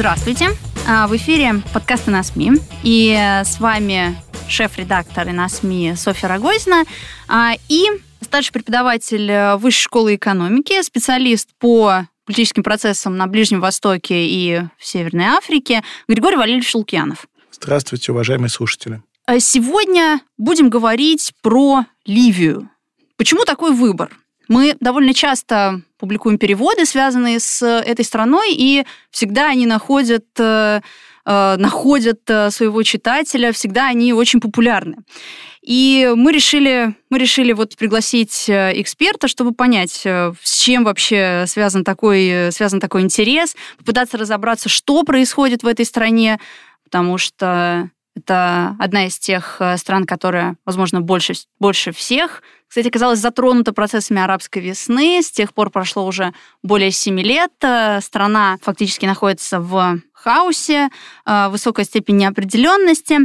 Здравствуйте. А, В эфире подкасты на СМИ. И э, с вами шеф-редактор на СМИ Софья Рогозина а, и старший преподаватель э, Высшей школы экономики, специалист по политическим процессам на Ближнем Востоке и в Северной Африке Григорий Валерьевич Шелукьянов. Здравствуйте, уважаемые слушатели. А Сегодня будем говорить про Ливию. Почему такой выбор? Мы довольно часто публикуем переводы, связанные с этой страной, и всегда они находят, э, э, находят э, своего читателя, всегда они очень популярны. И мы решили, мы решили вот пригласить э, эксперта, чтобы понять, э, с чем вообще связан такой, э, связан такой интерес, попытаться разобраться, что происходит в этой стране, потому что это одна из тех э, стран, которая, возможно, больше, больше всех, кстати, оказалась затронута процессами арабской весны. С тех пор прошло уже более семи лет. Э, Страна фактически находится в хаосе, э, высокая степень неопределенности.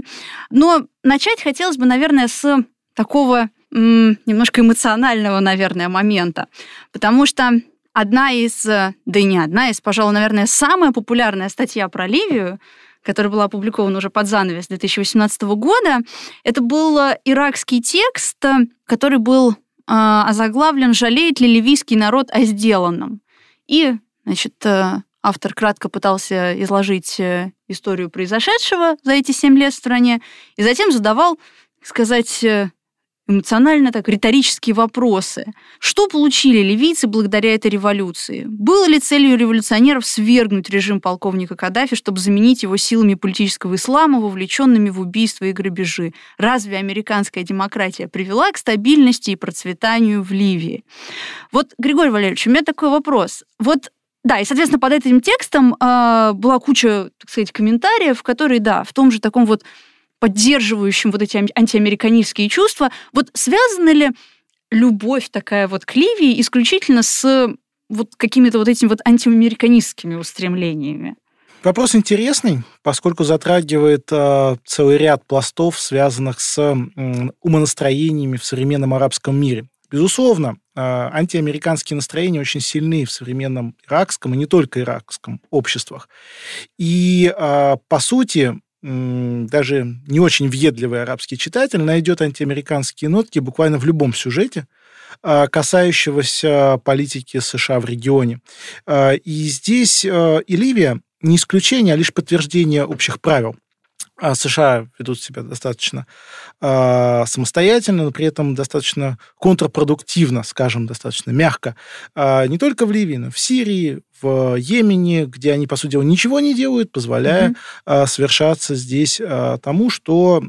Но начать хотелось бы, наверное, с такого немножко эмоционального, наверное, момента. Потому что одна из, э, да и не одна из, пожалуй, наверное, самая популярная статья про Ливию которая была опубликована уже под занавес 2018 года. Это был э, иракский текст, э, который был э, озаглавлен «Жалеет ли ливийский народ о сделанном?». И, значит, автор кратко пытался изложить историю произошедшего за эти семь лет в стране, и затем задавал, сказать, эмоционально так риторические вопросы. Что получили ливийцы благодаря этой революции? Было ли целью революционеров свергнуть режим полковника Каддафи, чтобы заменить его силами политического ислама, вовлеченными в убийства и грабежи? Разве американская демократия привела к стабильности и процветанию в Ливии? Вот, Григорий Валерьевич, у меня такой вопрос. Вот да, и, соответственно, под этим текстом э, была куча, так сказать, комментариев, которые, да, в том же таком вот поддерживающим вот эти антиамериканистские чувства. Вот связана ли любовь такая вот к Ливии исключительно с вот какими-то вот этими вот антиамериканистскими устремлениями? Вопрос интересный, поскольку затрагивает э, целый ряд пластов, связанных с э, умонастроениями в современном арабском мире. Безусловно, э, антиамериканские настроения очень сильны в современном иракском и не только иракском обществах. И, э, по сути, даже не очень въедливый арабский читатель найдет антиамериканские нотки буквально в любом сюжете, а, касающегося политики США в регионе. А, и здесь и Ливия не исключение, а лишь подтверждение общих правил. США ведут себя достаточно э, самостоятельно, но при этом достаточно контрпродуктивно, скажем, достаточно мягко. Э, не только в Ливии, но в Сирии, в Йемене, где они, по сути дела, ничего не делают, позволяя mm-hmm. совершаться здесь тому, что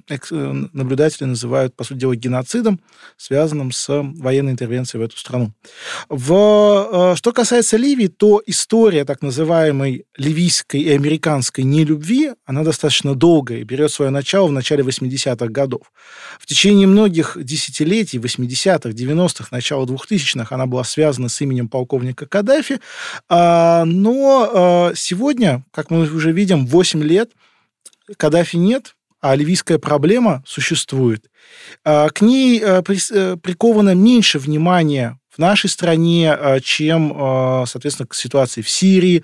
наблюдатели называют, по сути дела, геноцидом, связанным с военной интервенцией в эту страну. В, что касается Ливии, то история так называемой ливийской и американской нелюбви, она достаточно долгая и берет свое начало в начале 80-х годов. В течение многих десятилетий, 80-х, 90-х, начала 2000-х, она была связана с именем полковника Каддафи, но сегодня, как мы уже видим, 8 лет Каддафи нет, а ливийская проблема существует. К ней приковано меньше внимания в нашей стране, чем, соответственно, к ситуации в Сирии,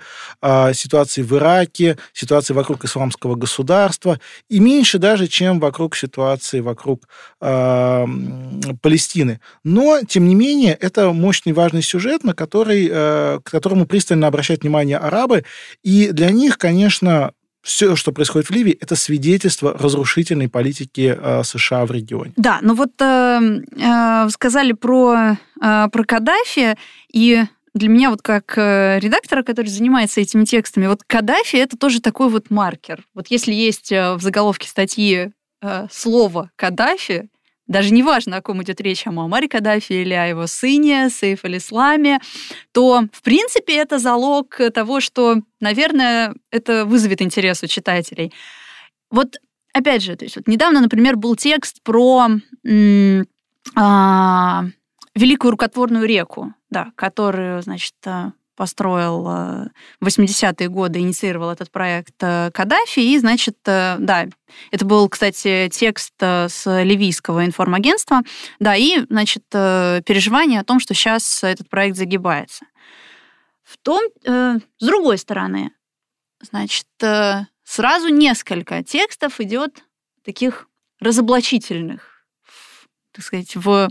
ситуации в Ираке, ситуации вокруг исламского государства, и меньше даже, чем вокруг ситуации вокруг Палестины. Но, тем не менее, это мощный важный сюжет, на который, к которому пристально обращают внимание арабы, и для них, конечно, все, что происходит в Ливии, это свидетельство разрушительной политики э, США в регионе. Да, ну вот э, э, сказали про, э, про Каддафи, и для меня вот как редактора, который занимается этими текстами, вот Каддафи это тоже такой вот маркер. Вот если есть в заголовке статьи слово Каддафи, даже не важно, о ком идет речь, о Муамаре Каддафи или о его сыне, Сейф аль-Исламе, то, в принципе, это залог того, что, наверное, это вызовет интерес у читателей. Вот, опять же, то есть вот недавно, например, был текст про а- великую рукотворную реку, да, которую, значит, построил э, в 80-е годы, инициировал этот проект э, Каддафи. И, значит, э, да, это был, кстати, текст с ливийского информагентства. Да, и, значит, переживание о том, что сейчас этот проект загибается. В том, с другой стороны, значит, сразу несколько текстов идет таких разоблачительных, так сказать, в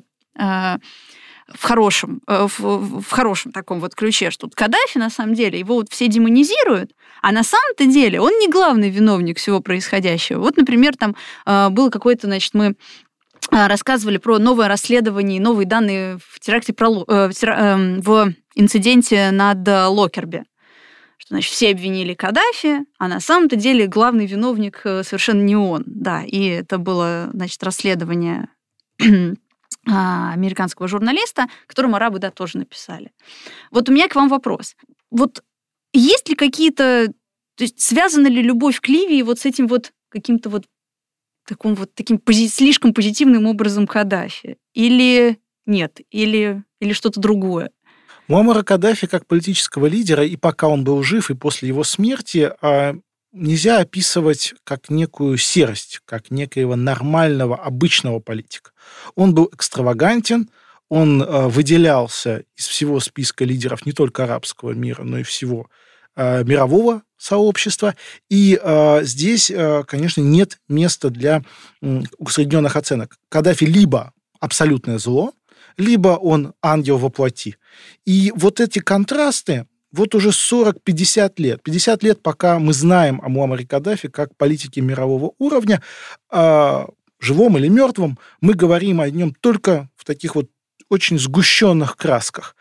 в хорошем, э, в, в хорошем таком вот ключе, что тут Каддафи, на самом деле, его вот все демонизируют, а на самом-то деле он не главный виновник всего происходящего. Вот, например, там э, был какой-то, значит, мы э, рассказывали про новое расследование, новые данные в теракте про, в, эм, в инциденте над Локерби. Что, значит, все обвинили Каддафи, а на самом-то деле главный виновник совершенно не он. Да, и это было, значит, расследование американского журналиста, которому арабы, да, тоже написали. Вот у меня к вам вопрос. Вот есть ли какие-то... То есть связана ли любовь к Ливии вот с этим вот каким-то вот таким вот таким пози- слишком позитивным образом Каддафи? Или нет? Или, или что-то другое? Муаммара Каддафи как политического лидера, и пока он был жив, и после его смерти, а, нельзя описывать как некую серость, как некоего нормального, обычного политика. Он был экстравагантен, он э, выделялся из всего списка лидеров не только арабского мира, но и всего э, мирового сообщества. И э, здесь, э, конечно, нет места для э, усредненных оценок. Каддафи либо абсолютное зло, либо он ангел во плоти. И вот эти контрасты, вот уже 40-50 лет, 50 лет, пока мы знаем о Муамаре Каддафи как политике мирового уровня, э, живом или мертвом, мы говорим о нем только в таких вот очень сгущенных красках.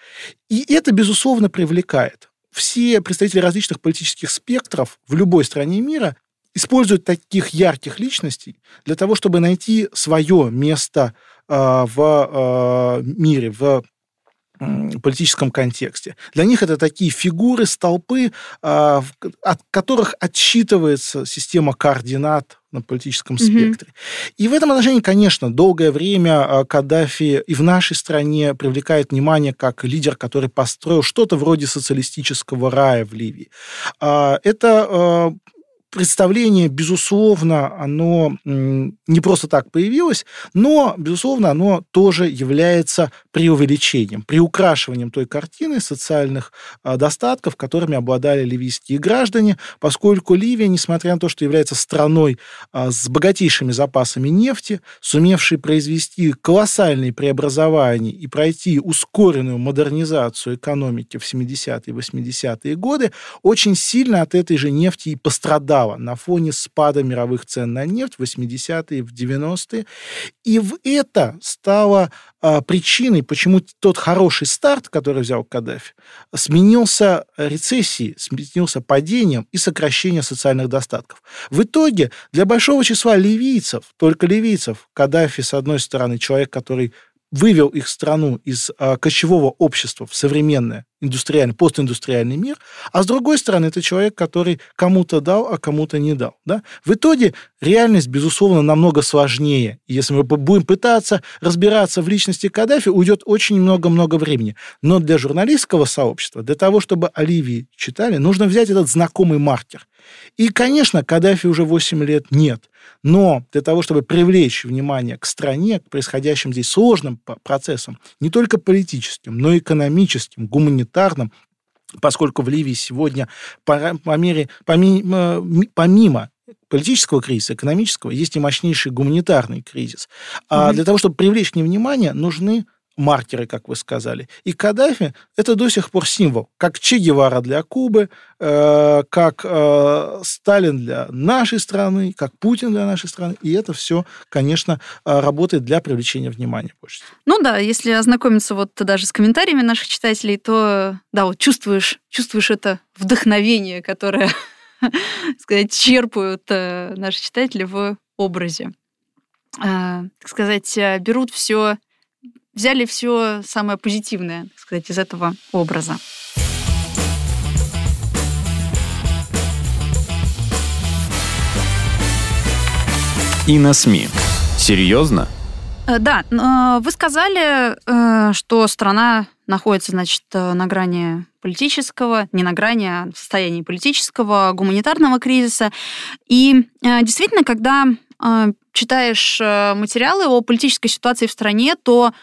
И это, безусловно, привлекает. Все представители различных политических спектров в любой стране мира используют таких ярких личностей для того, чтобы найти свое место э, в э, мире, в политическом контексте. Для них это такие фигуры, столпы, а, от которых отсчитывается система координат на политическом спектре. Mm-hmm. И в этом отношении, конечно, долгое время а, Каддафи и в нашей стране привлекает внимание как лидер, который построил что-то вроде социалистического рая в Ливии. А, это представление, безусловно, оно не просто так появилось, но, безусловно, оно тоже является преувеличением, приукрашиванием той картины социальных а, достатков, которыми обладали ливийские граждане, поскольку Ливия, несмотря на то, что является страной а, с богатейшими запасами нефти, сумевшей произвести колоссальные преобразования и пройти ускоренную модернизацию экономики в 70-е и 80-е годы, очень сильно от этой же нефти и пострадала упала на фоне спада мировых цен на нефть в 80-е, в 90-е. И в это стало а, причиной, почему тот хороший старт, который взял Каддафи, сменился рецессией, сменился падением и сокращением социальных достатков. В итоге для большого числа ливийцев, только ливийцев, Каддафи, с одной стороны, человек, который вывел их страну из а, кочевого общества в современное индустриальный, постиндустриальный мир, а с другой стороны, это человек, который кому-то дал, а кому-то не дал. Да? В итоге реальность, безусловно, намного сложнее. если мы будем пытаться разбираться в личности Каддафи, уйдет очень много-много времени. Но для журналистского сообщества, для того, чтобы Оливии читали, нужно взять этот знакомый маркер. И, конечно, Каддафи уже 8 лет нет. Но для того, чтобы привлечь внимание к стране, к происходящим здесь сложным процессам, не только политическим, но и экономическим, гуманитарным, поскольку в Ливии сегодня по, по мере, помимо, помимо политического кризиса, экономического, есть и мощнейший гуманитарный кризис. А mm-hmm. для того, чтобы привлечь к ним внимание, нужны маркеры, как вы сказали. И Каддафи – это до сих пор символ, как Че Гевара для Кубы, э, как э, Сталин для нашей страны, как Путин для нашей страны. И это все, конечно, э, работает для привлечения внимания больше. Ну да, если ознакомиться вот даже с комментариями наших читателей, то да, вот чувствуешь, чувствуешь это вдохновение, которое, сказать, черпают э, наши читатели в образе. так сказать, берут все, взяли все самое позитивное, так сказать, из этого образа. И на СМИ. Серьезно? Э, да, вы сказали, э, что страна находится, значит, э, на грани политического, не на грани, а в состоянии политического, гуманитарного кризиса. И действительно, когда читаешь материалы о политической ситуации в стране, то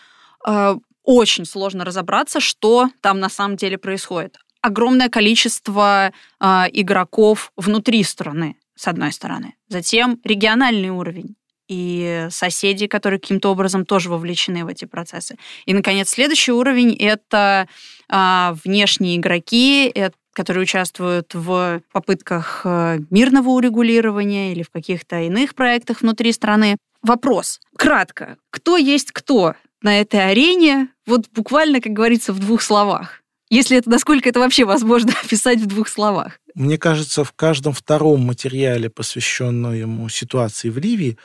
очень сложно разобраться, что там на самом деле происходит. Огромное количество игроков внутри страны, с одной стороны. Затем региональный уровень и соседи, которые каким-то образом тоже вовлечены в эти процессы. И, наконец, следующий уровень — это а, внешние игроки, это которые участвуют в попытках э, мирного урегулирования или в каких-то иных проектах внутри страны. Вопрос. Кратко. Кто есть кто на этой арене? Вот буквально, как говорится, в двух словах. Если это, насколько это вообще возможно описать в двух словах? Мне кажется, в каждом втором материале, посвященном ситуации в Ливии,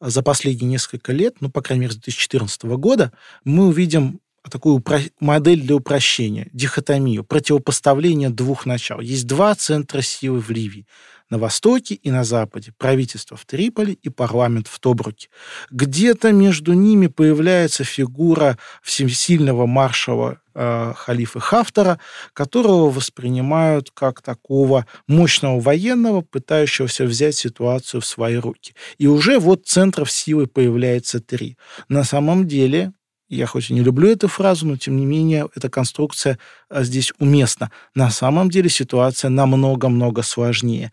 за последние несколько лет, ну, по крайней мере, с 2014 года, мы увидим такую модель для упрощения, дихотомию, противопоставление двух начал. Есть два центра силы в Ливии. На востоке и на западе. Правительство в Триполи и парламент в Тобруке. Где-то между ними появляется фигура всесильного маршала э, халифа Хафтара, которого воспринимают как такого мощного военного, пытающегося взять ситуацию в свои руки. И уже вот центров силы появляется три. На самом деле я хоть и не люблю эту фразу, но тем не менее эта конструкция а, здесь уместна. На самом деле ситуация намного-много сложнее.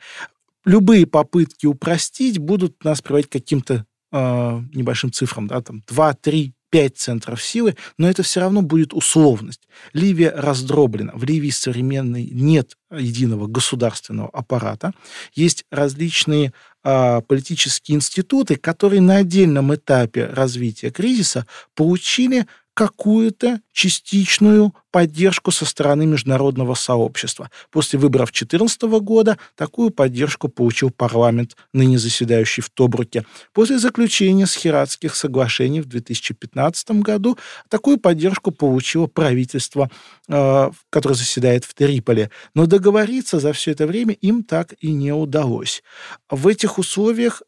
Любые попытки упростить будут нас приводить к каким-то э, небольшим цифрам, да, там 2, 3, 5 центров силы, но это все равно будет условность. Ливия раздроблена. В Ливии современной нет единого государственного аппарата. Есть различные политические институты, которые на отдельном этапе развития кризиса получили какую-то частичную поддержку со стороны международного сообщества. После выборов 2014 года такую поддержку получил парламент, ныне заседающий в Тобруке. После заключения Схиратских соглашений в 2015 году такую поддержку получило правительство, э, которое заседает в Триполи. Но договориться за все это время им так и не удалось. В этих условиях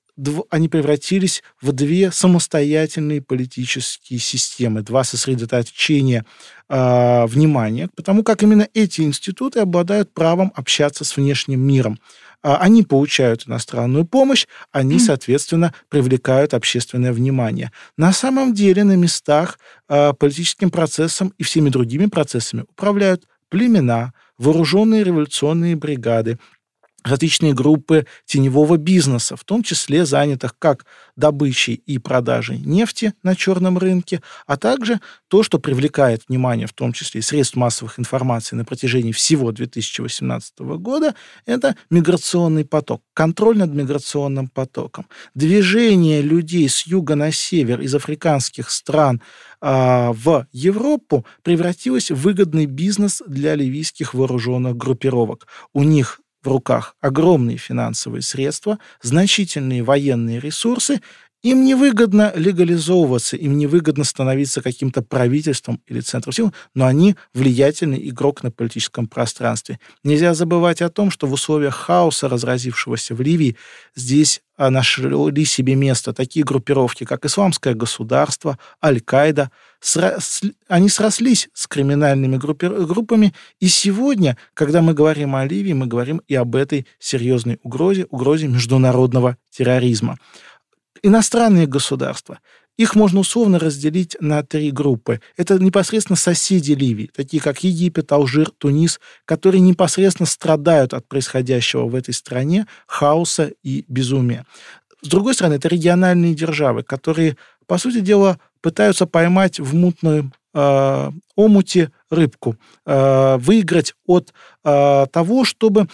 они превратились в две самостоятельные политические системы, два сосредоточения э, внимания, потому как именно эти институты обладают правом общаться с внешним миром. Э, они получают иностранную помощь, они, соответственно, привлекают общественное внимание. На самом деле на местах э, политическим процессом и всеми другими процессами управляют племена, вооруженные революционные бригады, различные группы теневого бизнеса, в том числе занятых как добычей и продажей нефти на черном рынке, а также то, что привлекает внимание, в том числе и средств массовых информации на протяжении всего 2018 года, это миграционный поток, контроль над миграционным потоком. Движение людей с юга на север из африканских стран а, в Европу превратилось в выгодный бизнес для ливийских вооруженных группировок. У них в руках огромные финансовые средства, значительные военные ресурсы, им невыгодно легализовываться, им невыгодно становиться каким-то правительством или центром сил, но они влиятельный игрок на политическом пространстве. Нельзя забывать о том, что в условиях хаоса, разразившегося в Ливии, здесь а, нашли себе место такие группировки, как Исламское государство, Аль-Каида. Они срослись с криминальными группами, и сегодня, когда мы говорим о Ливии, мы говорим и об этой серьезной угрозе, угрозе международного терроризма. Иностранные государства. Их можно условно разделить на три группы. Это непосредственно соседи Ливии, такие как Египет, Алжир, Тунис, которые непосредственно страдают от происходящего в этой стране хаоса и безумия. С другой стороны, это региональные державы, которые, по сути дела, пытаются поймать в мутную э, омуте рыбку, э, выиграть от э, того, чтобы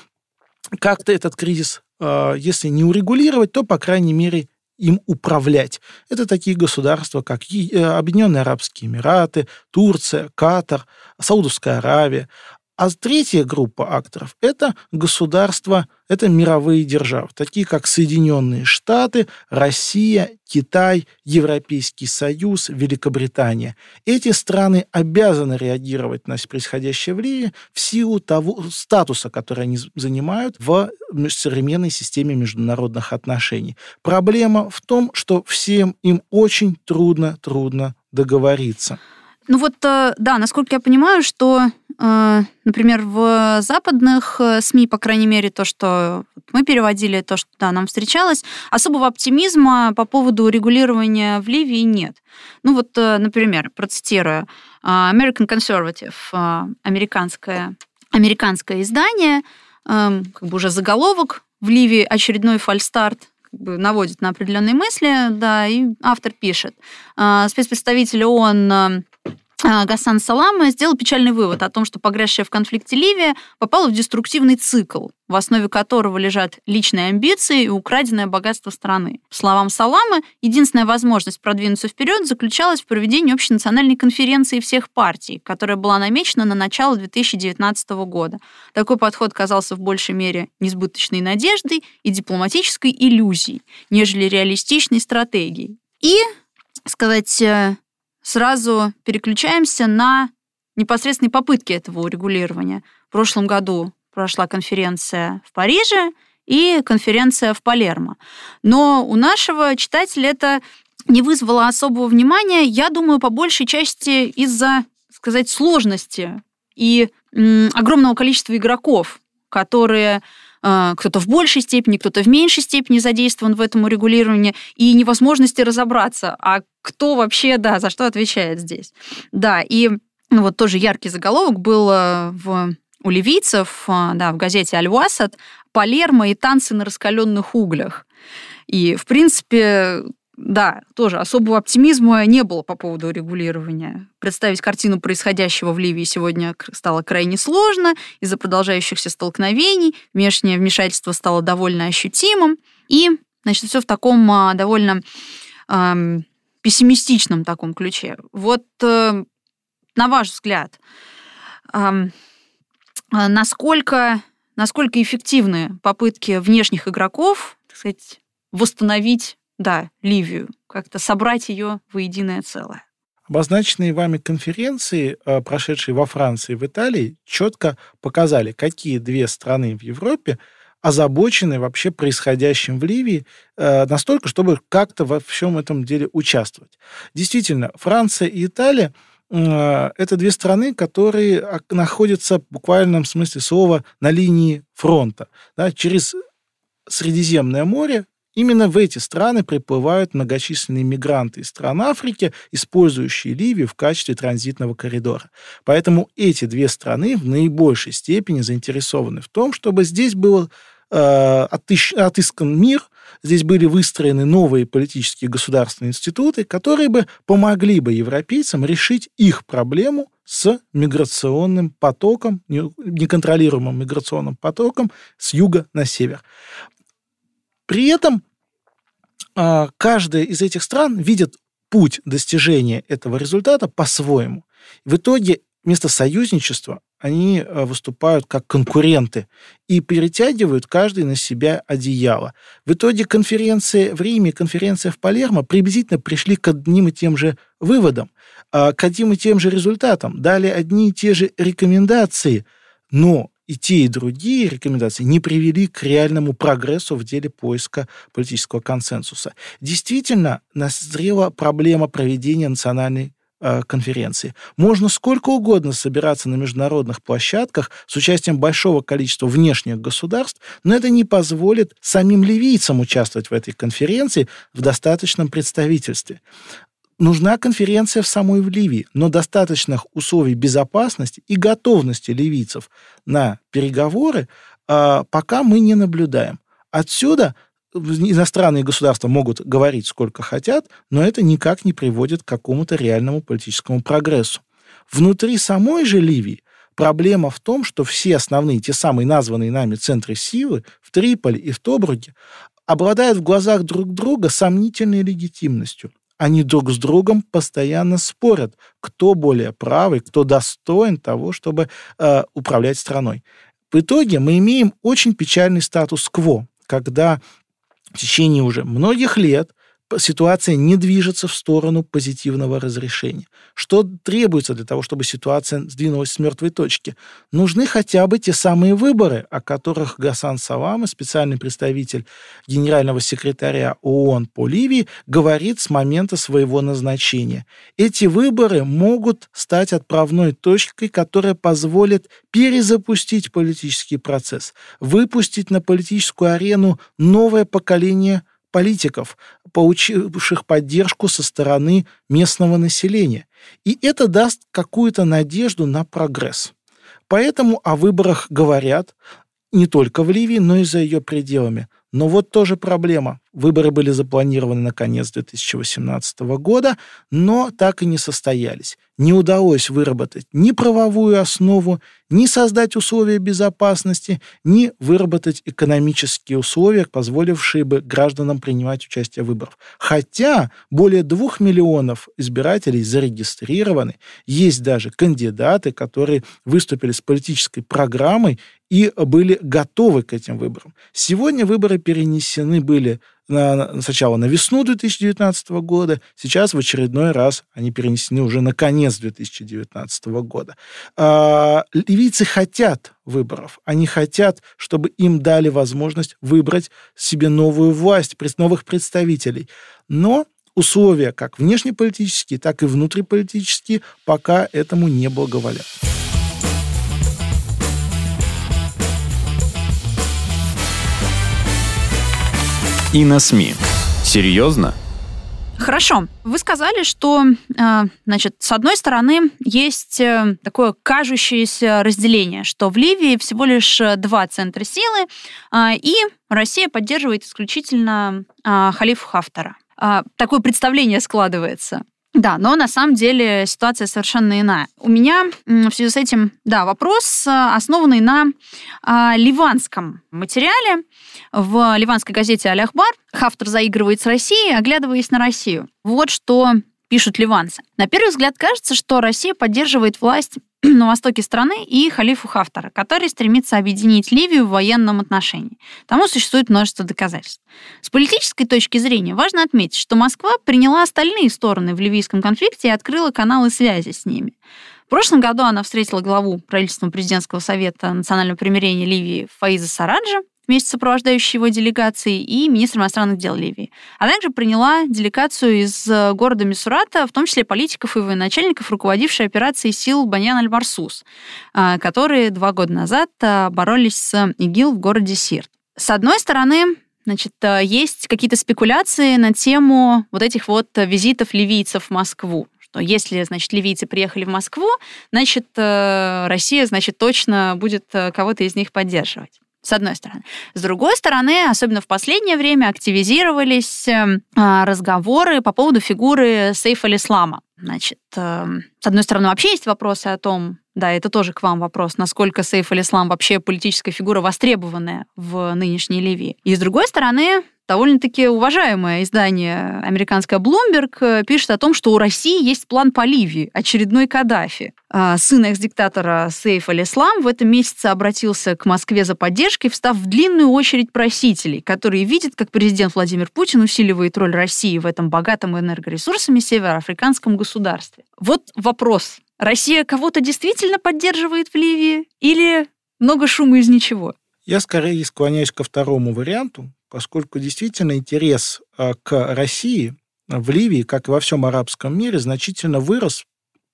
как-то этот кризис, э, если не урегулировать, то, по крайней мере, им управлять. Это такие государства, как э, Объединенные Арабские Эмираты, Турция, Катар, Саудовская Аравия. А третья группа акторов – это государства, это мировые державы, такие как Соединенные Штаты, Россия, Китай, Европейский Союз, Великобритания. Эти страны обязаны реагировать на происходящее в Ливии в силу того статуса, который они занимают в современной системе международных отношений. Проблема в том, что всем им очень трудно-трудно договориться. Ну вот, э, да, насколько я понимаю, что, например, в западных э, СМИ, по крайней мере, то, что мы переводили, то, что да, нам встречалось, особого оптимизма по поводу регулирования в Ливии нет. Ну вот, например, процитирую, American Conservative, американское, американское издание, эм, как бы уже заголовок, в Ливии очередной фальстарт наводит на определенные мысли, да, и автор пишет. Спецпредставитель ООН а, Гасан Салама сделал печальный вывод о том, что погрязшая в конфликте Ливия попала в деструктивный цикл, в основе которого лежат личные амбиции и украденное богатство страны. По словам Саламы, единственная возможность продвинуться вперед заключалась в проведении общенациональной конференции всех партий, которая была намечена на начало 2019 года. Такой подход казался в большей мере несбыточной надеждой и дипломатической иллюзией, нежели реалистичной стратегией. И, сказать э, сразу переключаемся на непосредственные попытки этого урегулирования. В прошлом году прошла конференция в Париже и конференция в Палермо. Но у нашего читателя это не вызвало особого внимания, я думаю, по большей части из-за, сказать, сложности и м, огромного количества игроков, которые а, кто-то в большей степени, кто-то в меньшей степени задействован в этом урегулировании, и невозможности разобраться, а кто вообще, да, за что отвечает здесь. Да, и ну, вот тоже яркий заголовок был э, в у ливийцев, э, да, в газете «Аль-Васад» «Палермо и танцы на раскаленных углях». И, в принципе, да, тоже особого оптимизма не было по поводу регулирования. Представить картину происходящего в Ливии сегодня стало крайне сложно из-за продолжающихся столкновений. Внешнее вмешательство стало довольно ощутимым. И, значит, все в таком а, довольно эм, пессимистичном таком ключе. Вот э, на ваш взгляд, э, насколько, насколько эффективны попытки внешних игроков, так сказать, восстановить да, Ливию, как-то собрать ее воединое целое. Обозначенные вами конференции, э, прошедшие во Франции и в Италии, четко показали, какие две страны в Европе озабочены вообще происходящим в Ливии э, настолько, чтобы как-то во всем этом деле участвовать. Действительно, Франция и Италия э, это две страны, которые находятся в буквальном смысле слова на линии фронта. Да, через Средиземное море Именно в эти страны приплывают многочисленные мигранты из стран Африки, использующие Ливию в качестве транзитного коридора. Поэтому эти две страны в наибольшей степени заинтересованы в том, чтобы здесь был э, отыщ, отыскан мир, здесь были выстроены новые политические государственные институты, которые бы помогли бы европейцам решить их проблему с миграционным потоком, неконтролируемым миграционным потоком с юга на север. При этом а, каждая из этих стран видит путь достижения этого результата по-своему. В итоге вместо союзничества они а, выступают как конкуренты и перетягивают каждый на себя одеяло. В итоге конференция в Риме и конференция в Палермо приблизительно пришли к одним и тем же выводам, а, к одним и тем же результатам, дали одни и те же рекомендации, но и те, и другие рекомендации не привели к реальному прогрессу в деле поиска политического консенсуса. Действительно, назрела проблема проведения национальной э, конференции. Можно сколько угодно собираться на международных площадках с участием большого количества внешних государств, но это не позволит самим ливийцам участвовать в этой конференции в достаточном представительстве нужна конференция в самой в Ливии, но достаточных условий безопасности и готовности ливийцев на переговоры а, пока мы не наблюдаем. Отсюда иностранные государства могут говорить сколько хотят, но это никак не приводит к какому-то реальному политическому прогрессу. Внутри самой же Ливии проблема в том, что все основные, те самые названные нами центры силы в Триполи и в Тобруге обладают в глазах друг друга сомнительной легитимностью. они друг с другом постоянно спорят, кто более правый, кто достоин того, чтобы э, управлять страной. В итоге мы имеем очень печальный статус-кво, когда в течение уже многих лет ситуация не движется в сторону позитивного разрешения. Что требуется для того, чтобы ситуация сдвинулась с мертвой точки? Нужны хотя бы те самые выборы, о которых Гасан Салама, специальный представитель генерального секретаря ООН по Ливии, говорит с момента своего назначения. Эти выборы могут стать отправной точкой, которая позволит перезапустить политический процесс, выпустить на политическую арену новое поколение политиков, получивших поддержку со стороны местного населения. И это даст какую-то надежду на прогресс. Поэтому о выборах говорят не только в Ливии, но и за ее пределами. Но вот тоже проблема. Выборы были запланированы на конец 2018 года, но так и не состоялись. Не удалось выработать ни правовую основу, ни создать условия безопасности, ни выработать экономические условия, позволившие бы гражданам принимать участие в выборах. Хотя более двух миллионов избирателей зарегистрированы, есть даже кандидаты, которые выступили с политической программой и были готовы к этим выборам. Сегодня выборы перенесены были на, сначала на весну 2019 года, сейчас в очередной раз они перенесены уже на конец 2019 года. А, ливийцы хотят выборов. Они хотят, чтобы им дали возможность выбрать себе новую власть, новых представителей. Но условия как внешнеполитические, так и внутриполитические пока этому не благоволят. И на СМИ. Серьезно? Хорошо. Вы сказали, что, э, значит, с одной стороны, есть э, такое кажущееся разделение, что в Ливии всего лишь два центра силы, э, и Россия поддерживает исключительно халифа Хафтара. Такое представление складывается. Да, но на самом деле ситуация совершенно иная. У меня в связи с этим, да, вопрос, основанный на а, ливанском материале. В ливанской газете «Аль-Ахбар» Хафтер заигрывает с Россией, оглядываясь на Россию. Вот что пишут ливанцы. На первый взгляд кажется, что Россия поддерживает власть на востоке страны и халифу Хафтара, который стремится объединить Ливию в военном отношении. Тому существует множество доказательств. С политической точки зрения важно отметить, что Москва приняла остальные стороны в ливийском конфликте и открыла каналы связи с ними. В прошлом году она встретила главу правительства президентского совета национального примирения Ливии Фаиза Сараджа, вместе с сопровождающей его делегацией и министром иностранных дел Ливии. А также приняла делегацию из э, города Мисурата, в том числе политиков и военачальников, руководившей операцией сил Баньян аль-Марсус, э, которые два года назад э, боролись с ИГИЛ в городе Сирт. С одной стороны, Значит, есть какие-то спекуляции на тему вот этих вот визитов ливийцев в Москву что если, значит, ливийцы приехали в Москву, значит, Россия, значит, точно будет кого-то из них поддерживать с одной стороны. С другой стороны, особенно в последнее время активизировались эм, а, разговоры по поводу фигуры Сейфа аль-Ислама. Значит, эм, с одной стороны, вообще есть вопросы о том, да, это тоже к вам вопрос, насколько Сейф аль-Ислам вообще политическая фигура востребованная в нынешней Ливии. И с другой стороны, довольно-таки уважаемое издание американское Bloomberg э, пишет о том, что у России есть план по Ливии, очередной Каддафи. А, сын экс-диктатора Сейф аль-Ислам в этом месяце обратился к Москве за поддержкой, встав в длинную очередь просителей, которые видят, как президент Владимир Путин усиливает роль России в этом богатом энергоресурсами североафриканском государстве. Вот вопрос. Россия кого-то действительно поддерживает в Ливии или много шума из ничего? Я скорее склоняюсь ко второму варианту, поскольку действительно интерес а, к России в Ливии, как и во всем арабском мире, значительно вырос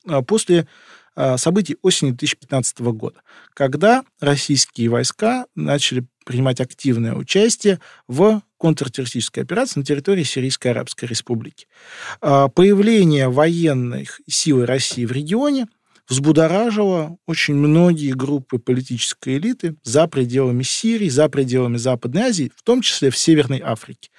а, после а, событий осени 2015 года, когда российские войска начали принимать активное участие в контртеррористической операции на территории Сирийской Арабской Республики. Появление военных силы России в регионе – взбудоражило очень многие группы политической элиты за пределами Сирии, за пределами Западной Азии, в том числе в Северной Африке.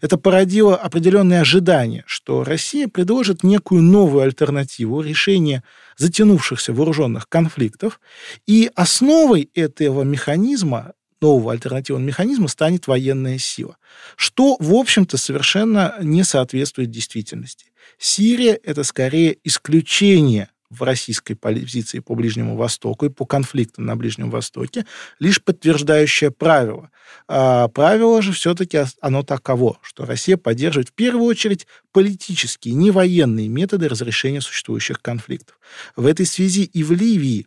Это породило определенные ожидания, что Россия предложит некую новую альтернативу решения затянувшихся вооруженных конфликтов, и основой этого механизма нового альтернативного механизма станет военная сила, что, в общем-то, совершенно не соответствует действительности. Сирия – это скорее исключение в российской позиции по Ближнему Востоку и по конфликтам на Ближнем Востоке, лишь подтверждающее правило. А правило же все-таки оно таково, что Россия поддерживает в первую очередь политические, не военные методы разрешения существующих конфликтов. В этой связи и в Ливии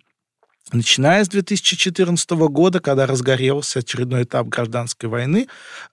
Начиная с 2014 года, когда разгорелся очередной этап гражданской войны,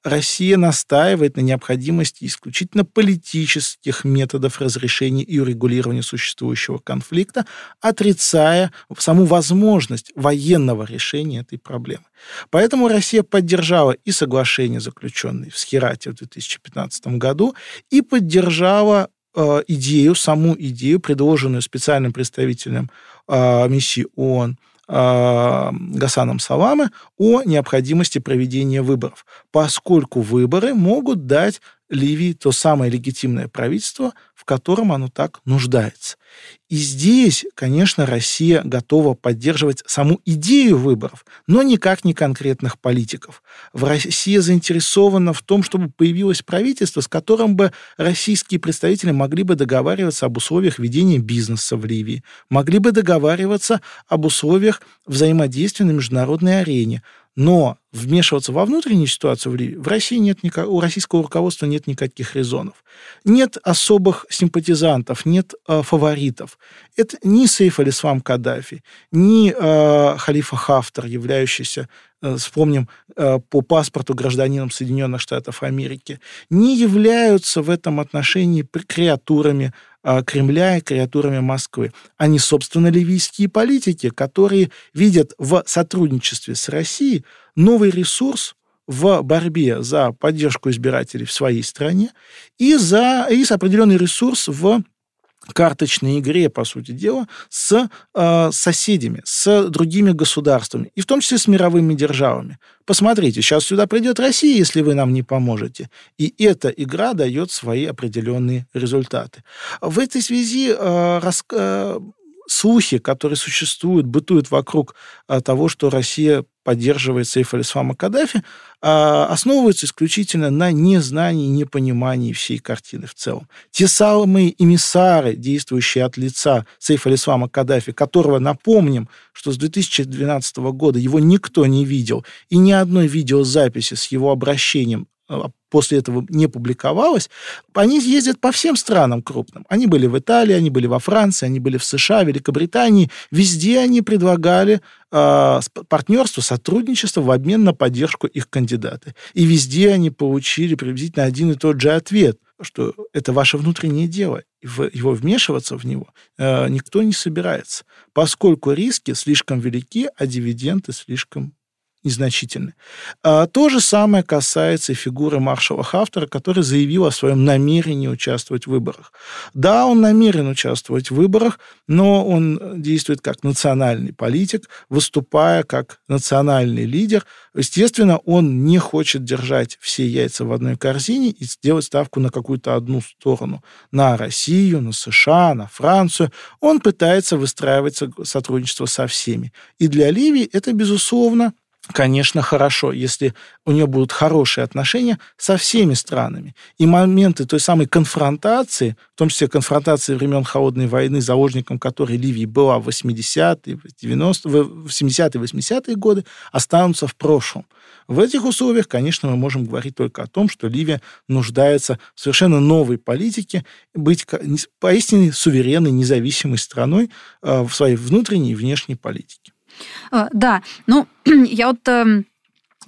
Россия настаивает на необходимости исключительно политических методов разрешения и урегулирования существующего конфликта, отрицая саму возможность военного решения этой проблемы. Поэтому Россия поддержала и соглашение, заключенное в Схирате в 2015 году, и поддержала э, идею, саму идею, предложенную специальным представителем миссии ООН э, Гасаном Саламе о необходимости проведения выборов, поскольку выборы могут дать Ливии то самое легитимное правительство, в котором оно так нуждается. И здесь, конечно, Россия готова поддерживать саму идею выборов, но никак не конкретных политиков. В России заинтересована в том, чтобы появилось правительство, с которым бы российские представители могли бы договариваться об условиях ведения бизнеса в Ливии, могли бы договариваться об условиях взаимодействия на международной арене, но вмешиваться во внутреннюю ситуацию в Ливии в России нет никак, у российского руководства нет никаких резонов. Нет особых симпатизантов, нет э, фаворитов. Это ни Сейф Алисвам Каддафи, ни э, Халифа Хафтар, являющийся, э, вспомним, э, по паспорту гражданином Соединенных Штатов Америки, не являются в этом отношении креатурами Кремля и креатурами Москвы. Они, собственно, ливийские политики, которые видят в сотрудничестве с Россией новый ресурс в борьбе за поддержку избирателей в своей стране и, за, и с определенный ресурс в карточной игре, по сути дела, с э, соседями, с другими государствами, и в том числе с мировыми державами. Посмотрите, сейчас сюда придет Россия, если вы нам не поможете. И эта игра дает свои определенные результаты. В этой связи э, рас, э, слухи, которые существуют, бытуют вокруг а, того, что Россия поддерживает Сейф Алисфама Каддафи, а, основываются исключительно на незнании, непонимании всей картины в целом. Те самые эмиссары, действующие от лица Сейф Алисфама Каддафи, которого, напомним, что с 2012 года его никто не видел, и ни одной видеозаписи с его обращением а, после этого не публиковалось, они ездят по всем странам крупным. Они были в Италии, они были во Франции, они были в США, Великобритании. Везде они предлагали э, партнерство, сотрудничество в обмен на поддержку их кандидата. И везде они получили приблизительно один и тот же ответ, что это ваше внутреннее дело, и в его вмешиваться в него э, никто не собирается, поскольку риски слишком велики, а дивиденды слишком незначительны. А, то же самое касается фигуры маршала Хафтера, который заявил о своем намерении участвовать в выборах. Да, он намерен участвовать в выборах, но он действует как национальный политик, выступая как национальный лидер. Естественно, он не хочет держать все яйца в одной корзине и сделать ставку на какую-то одну сторону. На Россию, на США, на Францию. Он пытается выстраивать сотрудничество со всеми. И для Ливии это, безусловно, конечно, хорошо, если у нее будут хорошие отношения со всеми странами. И моменты той самой конфронтации, в том числе конфронтации времен Холодной войны, заложником которой Ливия была в 80-е, 90 в 70-е, 80-е годы, останутся в прошлом. В этих условиях, конечно, мы можем говорить только о том, что Ливия нуждается в совершенно новой политике, быть поистине суверенной, независимой страной э, в своей внутренней и внешней политике. Э, да, ну, я вот эм,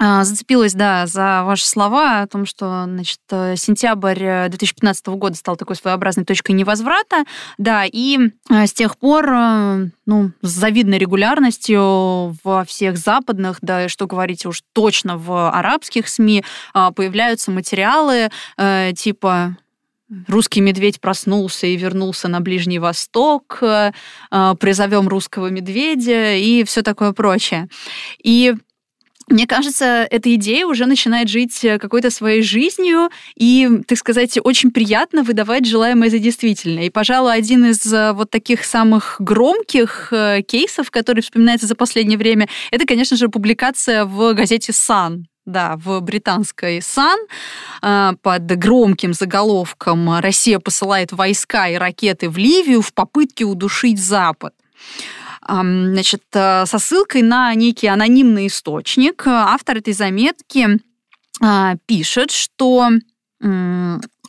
а, зацепилась, да, за ваши слова о том, что, значит, э, сентябрь 2015 года стал такой своеобразной точкой невозврата, да, и э, с тех пор, ну, с завидной регулярностью во всех западных, да, что говорить уж точно в арабских СМИ, появляются материалы типа Русский медведь проснулся и вернулся на Ближний Восток, э, э, призовем русского медведя и все такое прочее. И мне кажется, эта идея уже начинает жить э, какой-то своей жизнью, и, так сказать, очень приятно выдавать желаемое за действительное. И, пожалуй, один из вот таких самых громких кейсов, который вспоминается за последнее время, это, конечно же, публикация в газете «Сан», да, в британской САН под громким заголовком «Россия посылает войска и ракеты в Ливию в попытке удушить Запад» значит, э, со ссылкой на некий анонимный источник. Автор этой заметки а, пишет, что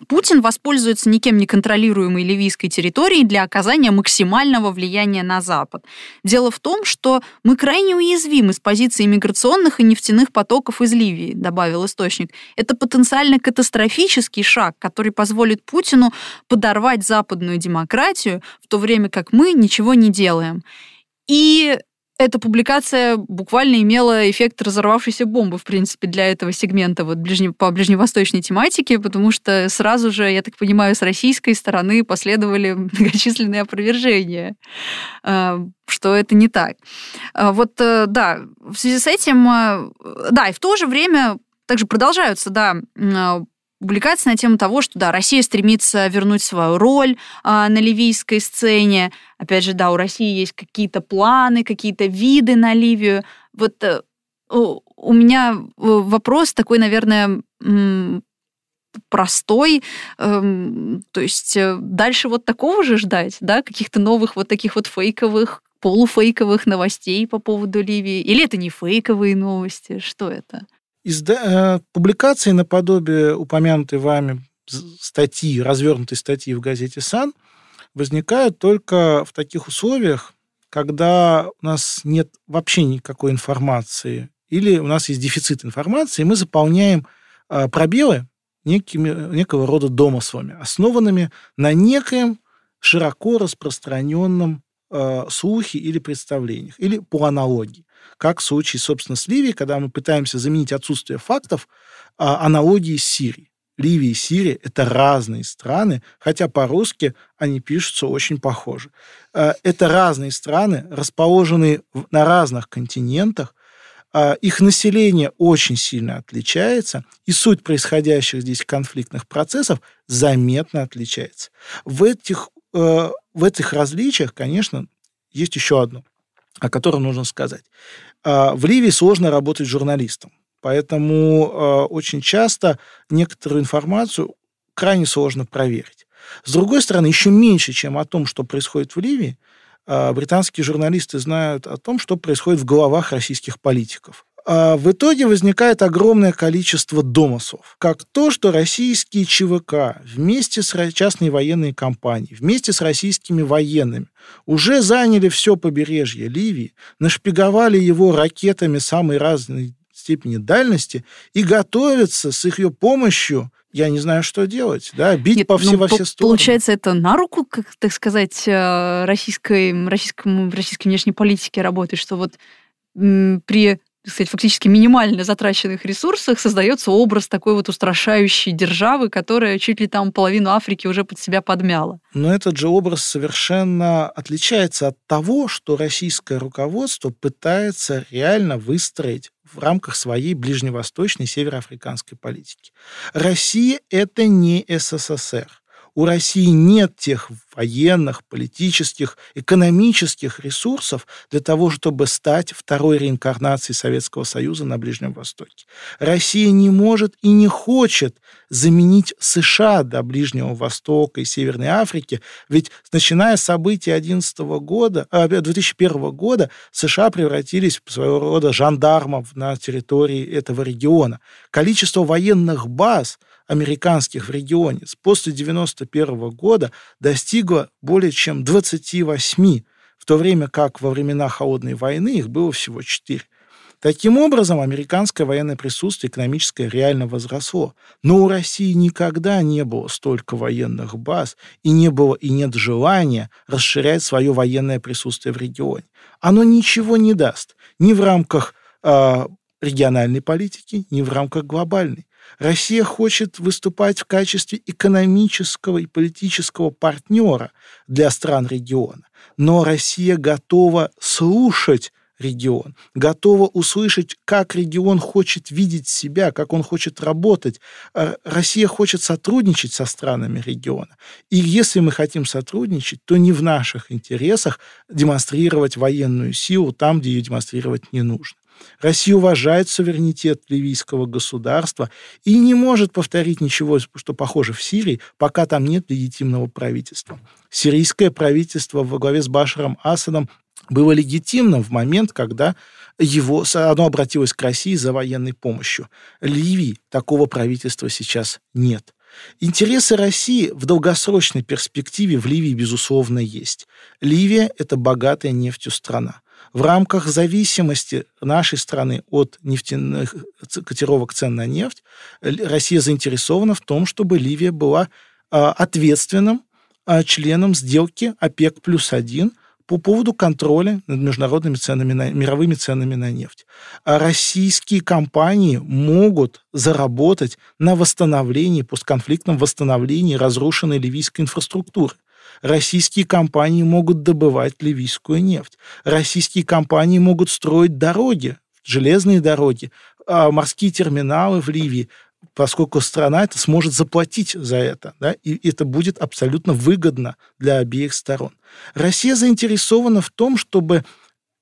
Путин воспользуется никем не контролируемой ливийской территорией для оказания максимального влияния на Запад. Дело в том, что мы крайне уязвимы с позиции миграционных и нефтяных потоков из Ливии, добавил источник. Это потенциально катастрофический шаг, который позволит Путину подорвать западную демократию, в то время как мы ничего не делаем. И эта публикация буквально имела эффект разорвавшейся бомбы, в принципе, для этого сегмента вот ближне, по ближневосточной тематике, потому что сразу же, я так понимаю, с российской стороны последовали многочисленные опровержения, э, что это не так. Э, вот, э, да, в связи с этим, да, и в то же время также продолжаются, да, публикации на тему того, что да, Россия стремится вернуть свою роль а, на ливийской сцене. Опять же, да, у России есть какие-то планы, какие-то виды на Ливию. Вот э, у меня вопрос такой, наверное, простой, эм, то есть э, дальше вот такого же ждать, да, каких-то новых вот таких вот фейковых, полуфейковых новостей по поводу Ливии? Или это не фейковые новости? Что это? Изда... Э, публикации наподобие упомянутой вами статьи, развернутой статьи в газете «Сан» возникают только в таких условиях, когда у нас нет вообще никакой информации или у нас есть дефицит информации, и мы заполняем э, пробелы некими, некого рода домыслами, основанными на некоем широко распространенном э, слухе или представлениях, или по аналогии как в случае, собственно, с Ливией, когда мы пытаемся заменить отсутствие фактов а, аналогией с Сирией. Ливия и Сирия – это разные страны, хотя по-русски они пишутся очень похоже. А, это разные страны, расположенные на разных континентах, а, их население очень сильно отличается, и суть происходящих здесь конфликтных процессов заметно отличается. В этих, э, в этих различиях, конечно, есть еще одно, о котором нужно сказать. А, в Ливии сложно работать журналистом, поэтому а, очень часто некоторую информацию крайне сложно проверить. С другой стороны, еще меньше, чем о том, что происходит в Ливии, а, британские журналисты знают о том, что происходит в головах российских политиков. А в итоге возникает огромное количество домыслов. Как то, что российские ЧВК вместе с частной военной компанией, вместе с российскими военными уже заняли все побережье Ливии, нашпиговали его ракетами самой разной степени дальности и готовятся с их ее помощью я не знаю, что делать, да, бить Нет, по все, ну, во все стороны. Получается, это на руку, как так сказать, э, российской, российскому, российской внешней политике работает, что вот при сказать, фактически минимально затраченных ресурсах создается образ такой вот устрашающей державы, которая чуть ли там половину Африки уже под себя подмяла. Но этот же образ совершенно отличается от того, что российское руководство пытается реально выстроить в рамках своей ближневосточной североафриканской политики. Россия – это не СССР у России нет тех военных, политических, экономических ресурсов для того, чтобы стать второй реинкарнацией Советского Союза на Ближнем Востоке. Россия не может и не хочет заменить США до Ближнего Востока и Северной Африки, ведь начиная с событий 11 года, 2001 а, года США превратились в своего рода жандармов на территории этого региона. Количество военных баз – американских в регионе после 1991 года достигла более чем 28, в то время как во времена Холодной войны их было всего 4. Таким образом, американское военное присутствие экономическое реально возросло. Но у России никогда не было столько военных баз, и не было и нет желания расширять свое военное присутствие в регионе. Оно ничего не даст ни в рамках э, региональной политики, ни в рамках глобальной. Россия хочет выступать в качестве экономического и политического партнера для стран региона. Но Россия готова слушать регион, готова услышать, как регион хочет видеть себя, как он хочет работать. А Россия хочет сотрудничать со странами региона. И если мы хотим сотрудничать, то не в наших интересах демонстрировать военную силу там, где ее демонстрировать не нужно. Россия уважает суверенитет ливийского государства и не может повторить ничего, что похоже в Сирии, пока там нет легитимного правительства. Сирийское правительство во главе с Башаром Асадом было легитимным в момент, когда его, оно обратилось к России за военной помощью. Ливии такого правительства сейчас нет. Интересы России в долгосрочной перспективе в Ливии, безусловно, есть. Ливия – это богатая нефтью страна в рамках зависимости нашей страны от нефтяных котировок цен на нефть, Россия заинтересована в том, чтобы Ливия была а, ответственным а, членом сделки ОПЕК плюс один по поводу контроля над международными ценами на, мировыми ценами на нефть. А российские компании могут заработать на восстановлении, постконфликтном восстановлении разрушенной ливийской инфраструктуры. Российские компании могут добывать ливийскую нефть. Российские компании могут строить дороги, железные дороги, а, морские терминалы в Ливии, поскольку страна это сможет заплатить за это, да, и это будет абсолютно выгодно для обеих сторон. Россия заинтересована в том, чтобы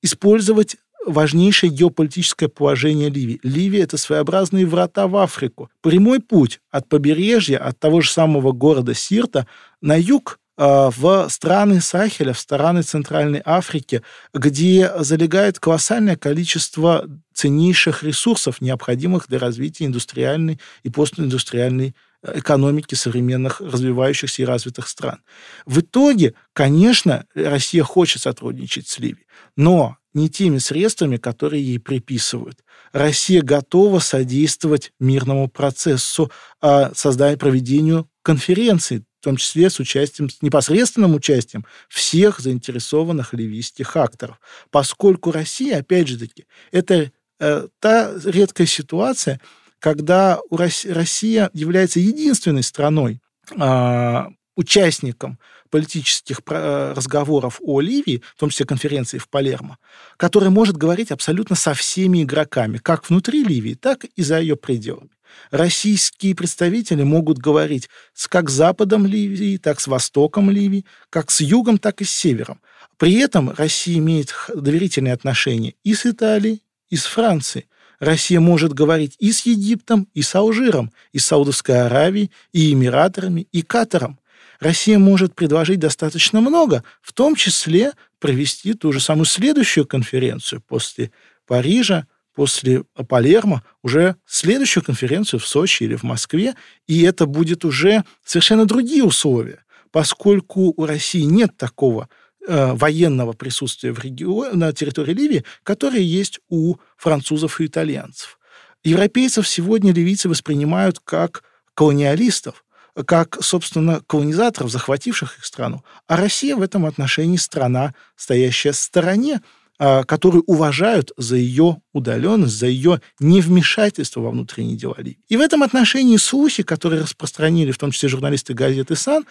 использовать важнейшее геополитическое положение Ливии. Ливия – это своеобразные врата в Африку. Прямой путь от побережья, от того же самого города Сирта на юг в страны Сахеля, в страны Центральной Африки, где залегает колоссальное количество ценнейших ресурсов, необходимых для развития индустриальной и постиндустриальной э, экономики современных развивающихся и развитых стран. В итоге, конечно, Россия хочет сотрудничать с Ливией, но не теми средствами, которые ей приписывают. Россия готова содействовать мирному процессу, созданию, проведению конференций в том числе с участием, с непосредственным участием всех заинтересованных ливийских акторов. Поскольку Россия, опять же таки, это э, та редкая ситуация, когда у Россия, является единственной страной, э, участником политических э, разговоров о Ливии, в том числе конференции в Палермо, которая может говорить абсолютно со всеми игроками, как внутри Ливии, так и за ее пределами. Российские представители могут говорить с как западом Ливии, так с востоком Ливии, как с югом, так и с севером. При этом Россия имеет доверительные отношения и с Италией, и с Францией. Россия может говорить и с Египтом, и с Алжиром, и с Саудовской Аравией, и Эмираторами, и Катаром. Россия может предложить достаточно много, в том числе провести ту же самую следующую конференцию после Парижа, после Палермо уже следующую конференцию в Сочи или в Москве, и это будет уже совершенно другие условия, поскольку у России нет такого э, военного присутствия в регионе, на территории Ливии, которое есть у французов и итальянцев. Европейцев сегодня ливийцы воспринимают как колониалистов, как, собственно, колонизаторов, захвативших их страну. А Россия в этом отношении страна, стоящая в стороне, а, которую уважают за ее удаленность, за ее невмешательство во внутренние дела Ливии. И в этом отношении слухи, которые распространили, в том числе журналисты газеты «Сан»,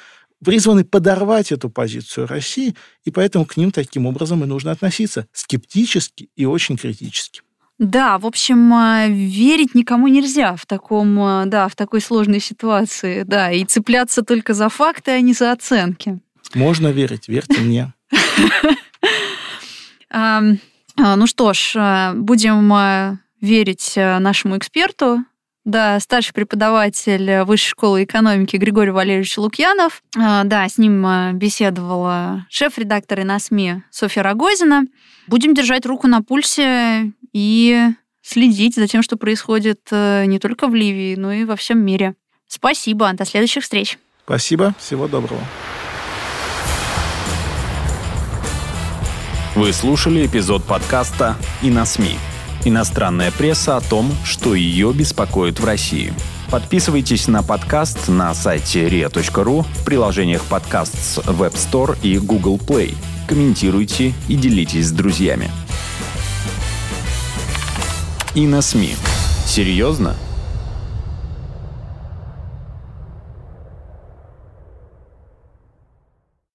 призваны подорвать эту позицию России, и поэтому к ним таким образом и нужно относиться скептически и очень критически. Да, в общем, а, верить никому нельзя в таком, а, да, в такой сложной ситуации, да, и цепляться только за факты, а не за оценки. Можно верить, верьте мне. А, ну что ж, будем верить нашему эксперту, да, старший преподаватель Высшей школы экономики Григорий Валерьевич Лукьянов. Да, с ним беседовала шеф-редактор и на СМИ Софья Рогозина. Будем держать руку на пульсе и следить за тем, что происходит не только в Ливии, но и во всем мире. Спасибо, до следующих встреч. Спасибо, всего доброго. Вы слушали эпизод подкаста «И на СМИ». Иностранная пресса о том, что ее беспокоит в России. Подписывайтесь на подкаст на сайте ria.ru, в приложениях подкаст с Web Store и Google Play. Комментируйте и делитесь с друзьями. И на СМИ. Серьезно?